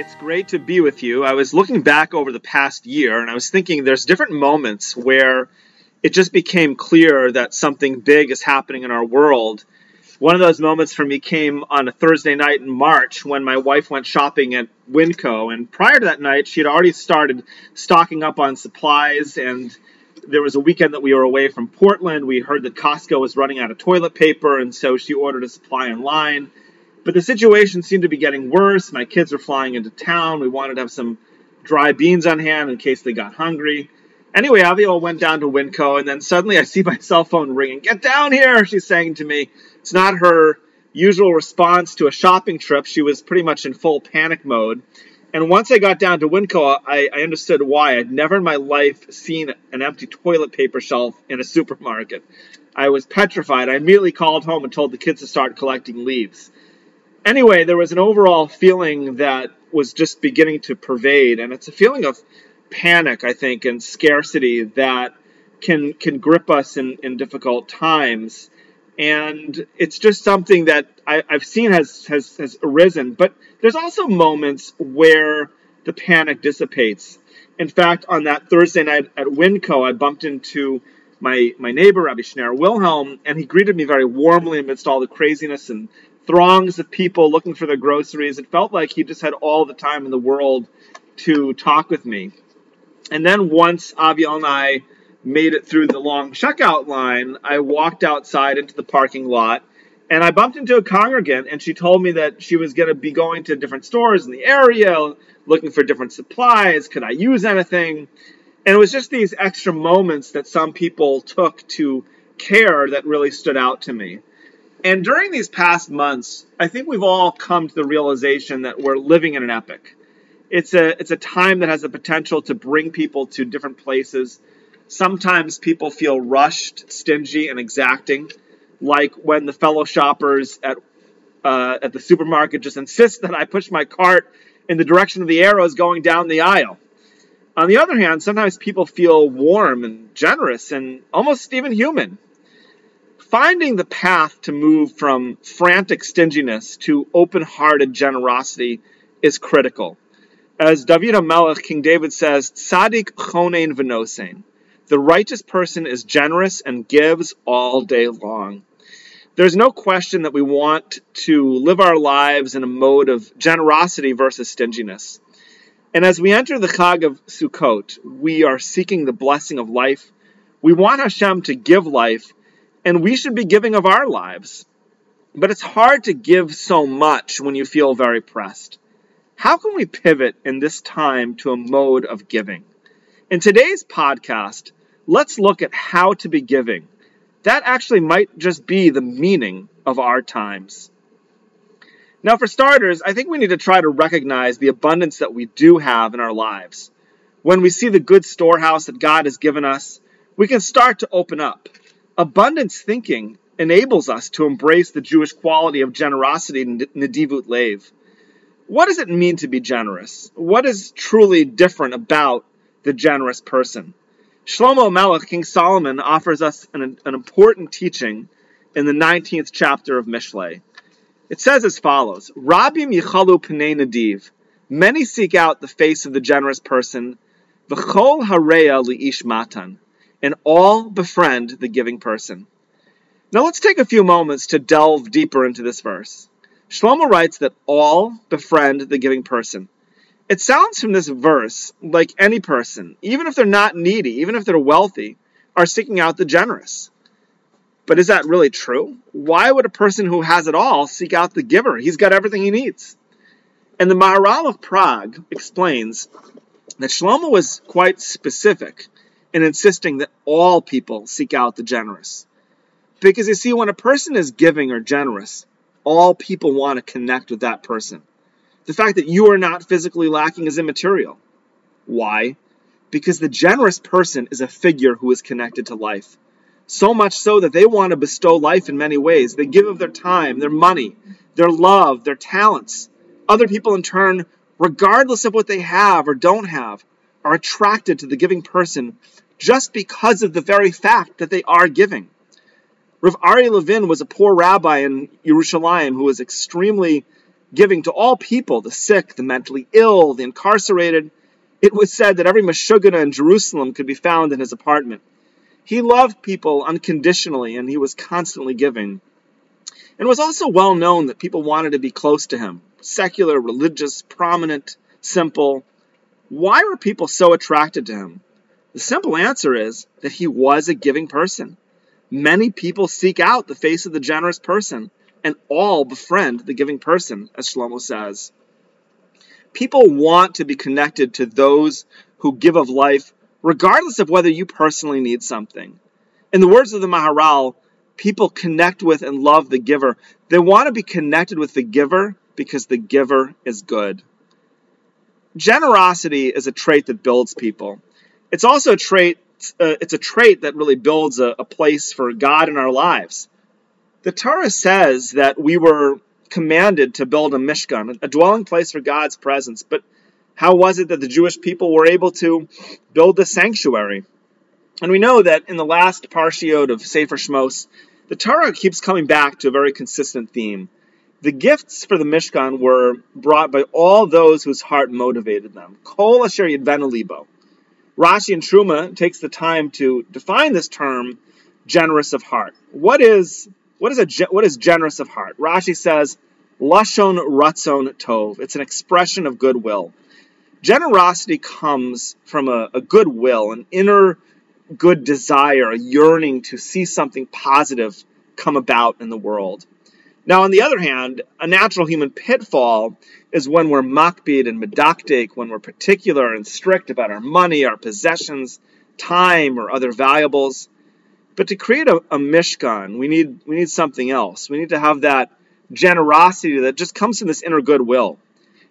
It's great to be with you. I was looking back over the past year and I was thinking there's different moments where it just became clear that something big is happening in our world. One of those moments for me came on a Thursday night in March when my wife went shopping at Winco. And prior to that night, she had already started stocking up on supplies. And there was a weekend that we were away from Portland. We heard that Costco was running out of toilet paper. And so she ordered a supply online. But the situation seemed to be getting worse. My kids were flying into town. We wanted to have some dry beans on hand in case they got hungry. Anyway, Aviel went down to Winco, and then suddenly I see my cell phone ringing. Get down here, she's saying to me. It's not her usual response to a shopping trip. She was pretty much in full panic mode. And once I got down to Winco, I, I understood why. I'd never in my life seen an empty toilet paper shelf in a supermarket. I was petrified. I immediately called home and told the kids to start collecting leaves anyway, there was an overall feeling that was just beginning to pervade, and it's a feeling of panic, I think, and scarcity that can can grip us in, in difficult times. And it's just something that I, have seen has, has has arisen. But there's also moments where the panic dissipates. In fact, on that Thursday night at Winco, I bumped into my my neighbor Rabbi Schneur Wilhelm, and he greeted me very warmly amidst all the craziness and throngs of people looking for their groceries. It felt like he just had all the time in the world to talk with me. And then once Aviel and I made it through the long checkout line, I walked outside into the parking lot and I bumped into a congregant and she told me that she was going to be going to different stores in the area looking for different supplies. Could I use anything? And it was just these extra moments that some people took to care that really stood out to me. And during these past months, I think we've all come to the realization that we're living in an epic. It's a it's a time that has the potential to bring people to different places. Sometimes people feel rushed, stingy, and exacting, like when the fellow shoppers at uh, at the supermarket just insist that I push my cart in the direction of the arrows going down the aisle. On the other hand, sometimes people feel warm and generous and almost even human finding the path to move from frantic stinginess to open hearted generosity is critical. As David HaMelech, King David says, Tzadik chonein v'nosein. The righteous person is generous and gives all day long. There's no question that we want to live our lives in a mode of generosity versus stinginess. And as we enter the Chag of Sukkot, we are seeking the blessing of life. We want Hashem to give life, and we should be giving of our lives. But it's hard to give so much when you feel very pressed. How can we pivot in this time to a mode of giving? In today's podcast, let's look at how to be giving. That actually might just be the meaning of our times. Now, for starters, I think we need to try to recognize the abundance that we do have in our lives. When we see the good storehouse that God has given us, we can start to open up Abundance thinking enables us to embrace the Jewish quality of generosity and nedivut lev. What does it mean to be generous? What is truly different about the generous person? Shlomo Melech, King Solomon, offers us an, an important teaching in the 19th chapter of Mishlei. It says as follows Rabim yichalu pnei nadiv. Many seek out the face of the generous person. V'chol hareya li'ish matan and all befriend the giving person. Now let's take a few moments to delve deeper into this verse. Shlomo writes that all befriend the giving person. It sounds from this verse like any person, even if they're not needy, even if they're wealthy, are seeking out the generous. But is that really true? Why would a person who has it all seek out the giver? He's got everything he needs. And the Maharal of Prague explains that Shlomo was quite specific and insisting that all people seek out the generous. Because you see, when a person is giving or generous, all people want to connect with that person. The fact that you are not physically lacking is immaterial. Why? Because the generous person is a figure who is connected to life. So much so that they want to bestow life in many ways. They give of their time, their money, their love, their talents. Other people, in turn, regardless of what they have or don't have, are attracted to the giving person just because of the very fact that they are giving. Rav Aryeh Levin was a poor rabbi in Yerushalayim who was extremely giving to all people, the sick, the mentally ill, the incarcerated. It was said that every Meshuggah in Jerusalem could be found in his apartment. He loved people unconditionally and he was constantly giving. And it was also well known that people wanted to be close to him secular, religious, prominent, simple. Why were people so attracted to him? The simple answer is that he was a giving person. Many people seek out the face of the generous person, and all befriend the giving person, as Shlomo says. People want to be connected to those who give of life, regardless of whether you personally need something. In the words of the Maharal, people connect with and love the giver. They want to be connected with the giver because the giver is good. Generosity is a trait that builds people. It's also a trait. Uh, it's a trait that really builds a, a place for God in our lives. The Torah says that we were commanded to build a mishkan, a dwelling place for God's presence. But how was it that the Jewish people were able to build the sanctuary? And we know that in the last parshiot of Sefer Shmos, the Torah keeps coming back to a very consistent theme. The gifts for the Mishkan were brought by all those whose heart motivated them. Kol asher yidvenu libo. Rashi and Truma takes the time to define this term, generous of heart. What is what is a what is generous of heart? Rashi says, lashon ratzon tov. It's an expression of goodwill. Generosity comes from a, a goodwill, an inner good desire, a yearning to see something positive come about in the world. Now, on the other hand, a natural human pitfall is when we're makbid and medakdek, when we're particular and strict about our money, our possessions, time, or other valuables. But to create a, a mishkan, we need we need something else. We need to have that generosity that just comes from this inner goodwill,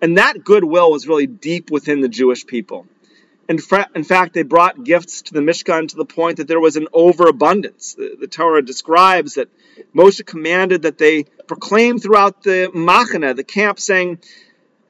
and that goodwill was really deep within the Jewish people. In, fra- in fact, they brought gifts to the Mishkan to the point that there was an overabundance. The, the Torah describes that Moshe commanded that they proclaim throughout the Machane, the camp, saying,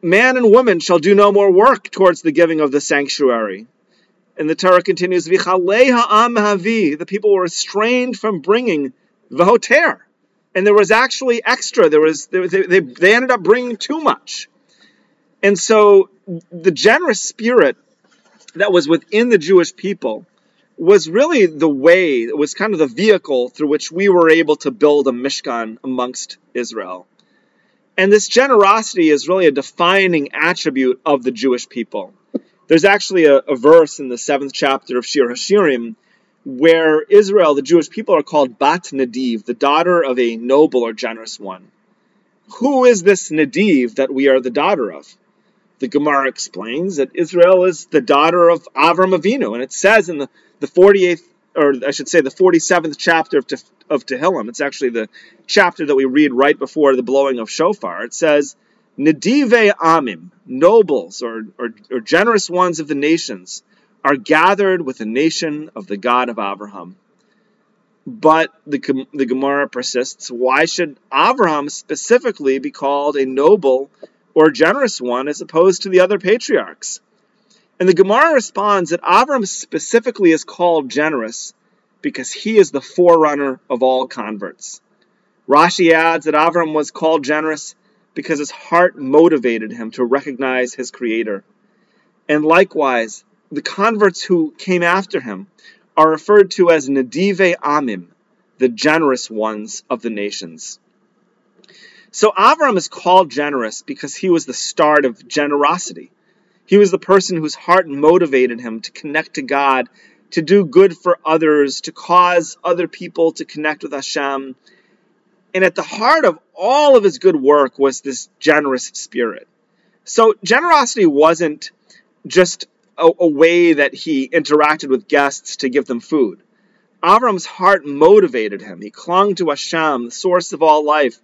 Man and woman shall do no more work towards the giving of the sanctuary. And the Torah continues, ha'am havi. The people were restrained from bringing Vahoter. And there was actually extra. There was they, they, they ended up bringing too much. And so the generous spirit that was within the Jewish people was really the way, it was kind of the vehicle through which we were able to build a Mishkan amongst Israel. And this generosity is really a defining attribute of the Jewish people. There's actually a, a verse in the seventh chapter of Shir Hashirim where Israel, the Jewish people, are called Bat Nadiv, the daughter of a noble or generous one. Who is this Nadiv that we are the daughter of? The Gemara explains that Israel is the daughter of Avram Avinu, and it says in the, the 48th, or I should say the 47th chapter of, of Tehillim, it's actually the chapter that we read right before the blowing of shofar. It says, Nedive Amim, nobles or, or, or generous ones of the nations, are gathered with the nation of the God of Abraham. But the, the Gemara persists, why should Abraham specifically be called a noble or generous one as opposed to the other patriarchs. And the Gemara responds that Avram specifically is called generous because he is the forerunner of all converts. Rashi adds that Avram was called generous because his heart motivated him to recognize his creator. And likewise, the converts who came after him are referred to as Nadive Amim, the generous ones of the nations. So Avram is called generous because he was the start of generosity. He was the person whose heart motivated him to connect to God, to do good for others, to cause other people to connect with Hashem. And at the heart of all of his good work was this generous spirit. So generosity wasn't just a, a way that he interacted with guests to give them food. Avram's heart motivated him. He clung to Hashem, the source of all life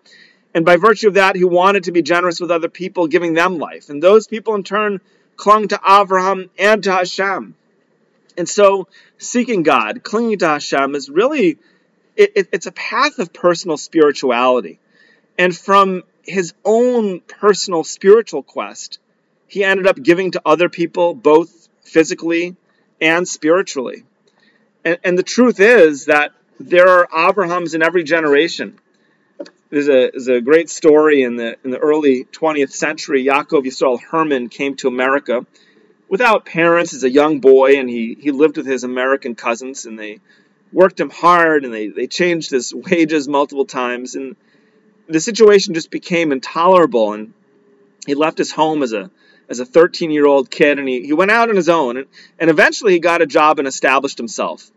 And by virtue of that, he wanted to be generous with other people, giving them life. And those people in turn clung to Abraham and to Hashem. And so, seeking God, clinging to Hashem, is really it, it, it's a path of personal spirituality. And from his own personal spiritual quest, he ended up giving to other people, both physically and spiritually. And, and the truth is that there are Abrahams in every generation. There's a, there's a great story in the in the early 20th century. Yaakov Yisrael Herman came to America without parents as a young boy, and he, he lived with his American cousins, and they worked him hard, and they, they changed his wages multiple times, and the situation just became intolerable, and he left his home as a as a 13 year old kid, and he, he went out on his own, and, and eventually he got a job and established himself.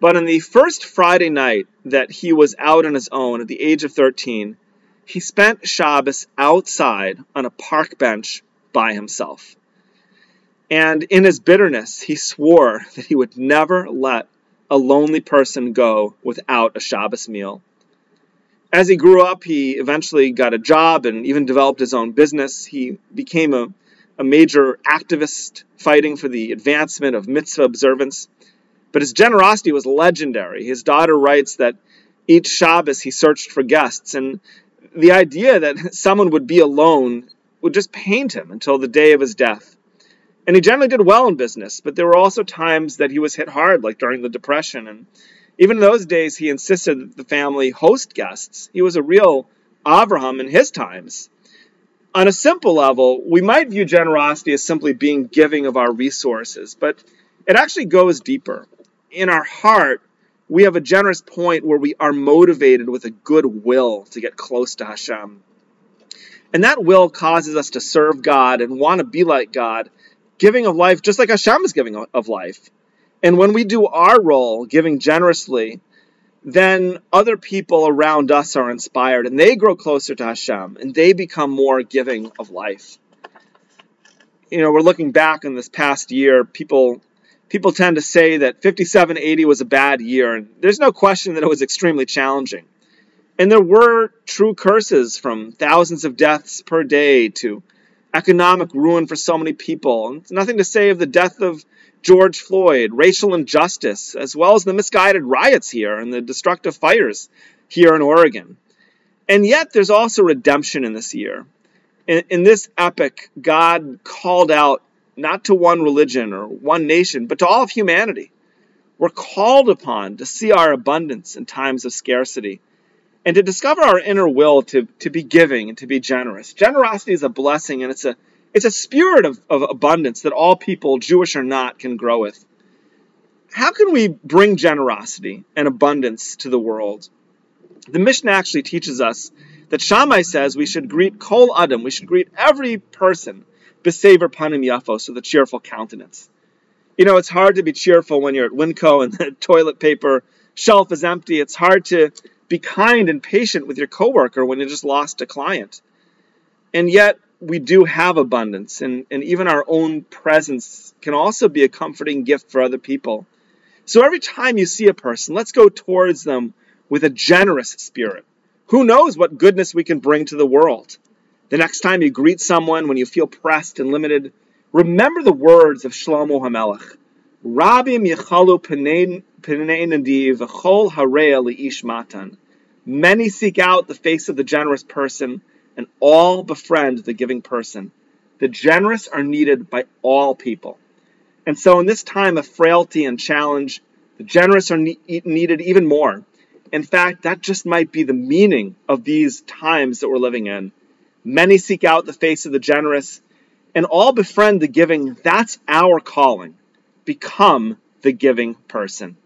But on the first Friday night that he was out on his own at the age of 13, he spent Shabbos outside on a park bench by himself. And in his bitterness, he swore that he would never let a lonely person go without a Shabbos meal. As he grew up, he eventually got a job and even developed his own business. He became a, a major activist fighting for the advancement of mitzvah observance. But his generosity was legendary. His daughter writes that each Shabbos he searched for guests, and the idea that someone would be alone would just pained him until the day of his death. And he generally did well in business, but there were also times that he was hit hard, like during the Depression. And even in those days, he insisted that the family host guests. He was a real Avraham in his times. On a simple level, we might view generosity as simply being giving of our resources, but it actually goes deeper in our heart, we have a generous point where we are motivated with a good will to get close to Hashem. And that will causes us to serve God and want to be like God, giving of life just like Hashem is giving of life. And when we do our role, giving generously, then other people around us are inspired and they grow closer to Hashem and they become more giving of life. You know, we're looking back on this past year, people people tend to say that 57 80 was a bad year, and there's no question that it was extremely challenging. And there were true curses from thousands of deaths per day to economic ruin for so many people. And it's nothing to say of the death of George Floyd, racial injustice, as well as the misguided riots here and the destructive fires here in Oregon. And yet, there's also redemption in this year. In, in this epic, God called out not to one religion or one nation, but to all of humanity. We're called upon to see our abundance in times of scarcity and to discover our inner will to, to be giving and to be generous. Generosity is a blessing and it's a it's a spirit of, of abundance that all people, Jewish or not, can grow with. How can we bring generosity and abundance to the world? The Mishnah actually teaches us that Shammai says we should greet Kol Adam, we should greet every person Besaver panim yafos, with a cheerful countenance. You know, it's hard to be cheerful when you're at Winco and the toilet paper shelf is empty. It's hard to be kind and patient with your coworker when you just lost a client. And yet, we do have abundance, and, and even our own presence can also be a comforting gift for other people. So every time you see a person, let's go towards them with a generous spirit. Who knows what goodness we can bring to the world? The next time you greet someone when you feel pressed and limited, remember the words of Shlomo HaMelech. Rabim yechalu penei nadiv v'chol hareya li'ish matan. Many seek out the face of the generous person, and all befriend the giving person. The generous are needed by all people. And so, in this time of frailty and challenge, the generous are ne- needed even more. In fact, that just might be the meaning of these times that we're living in. Many seek out the face of the generous, and all befriend the giving. That's our calling. Become the giving person.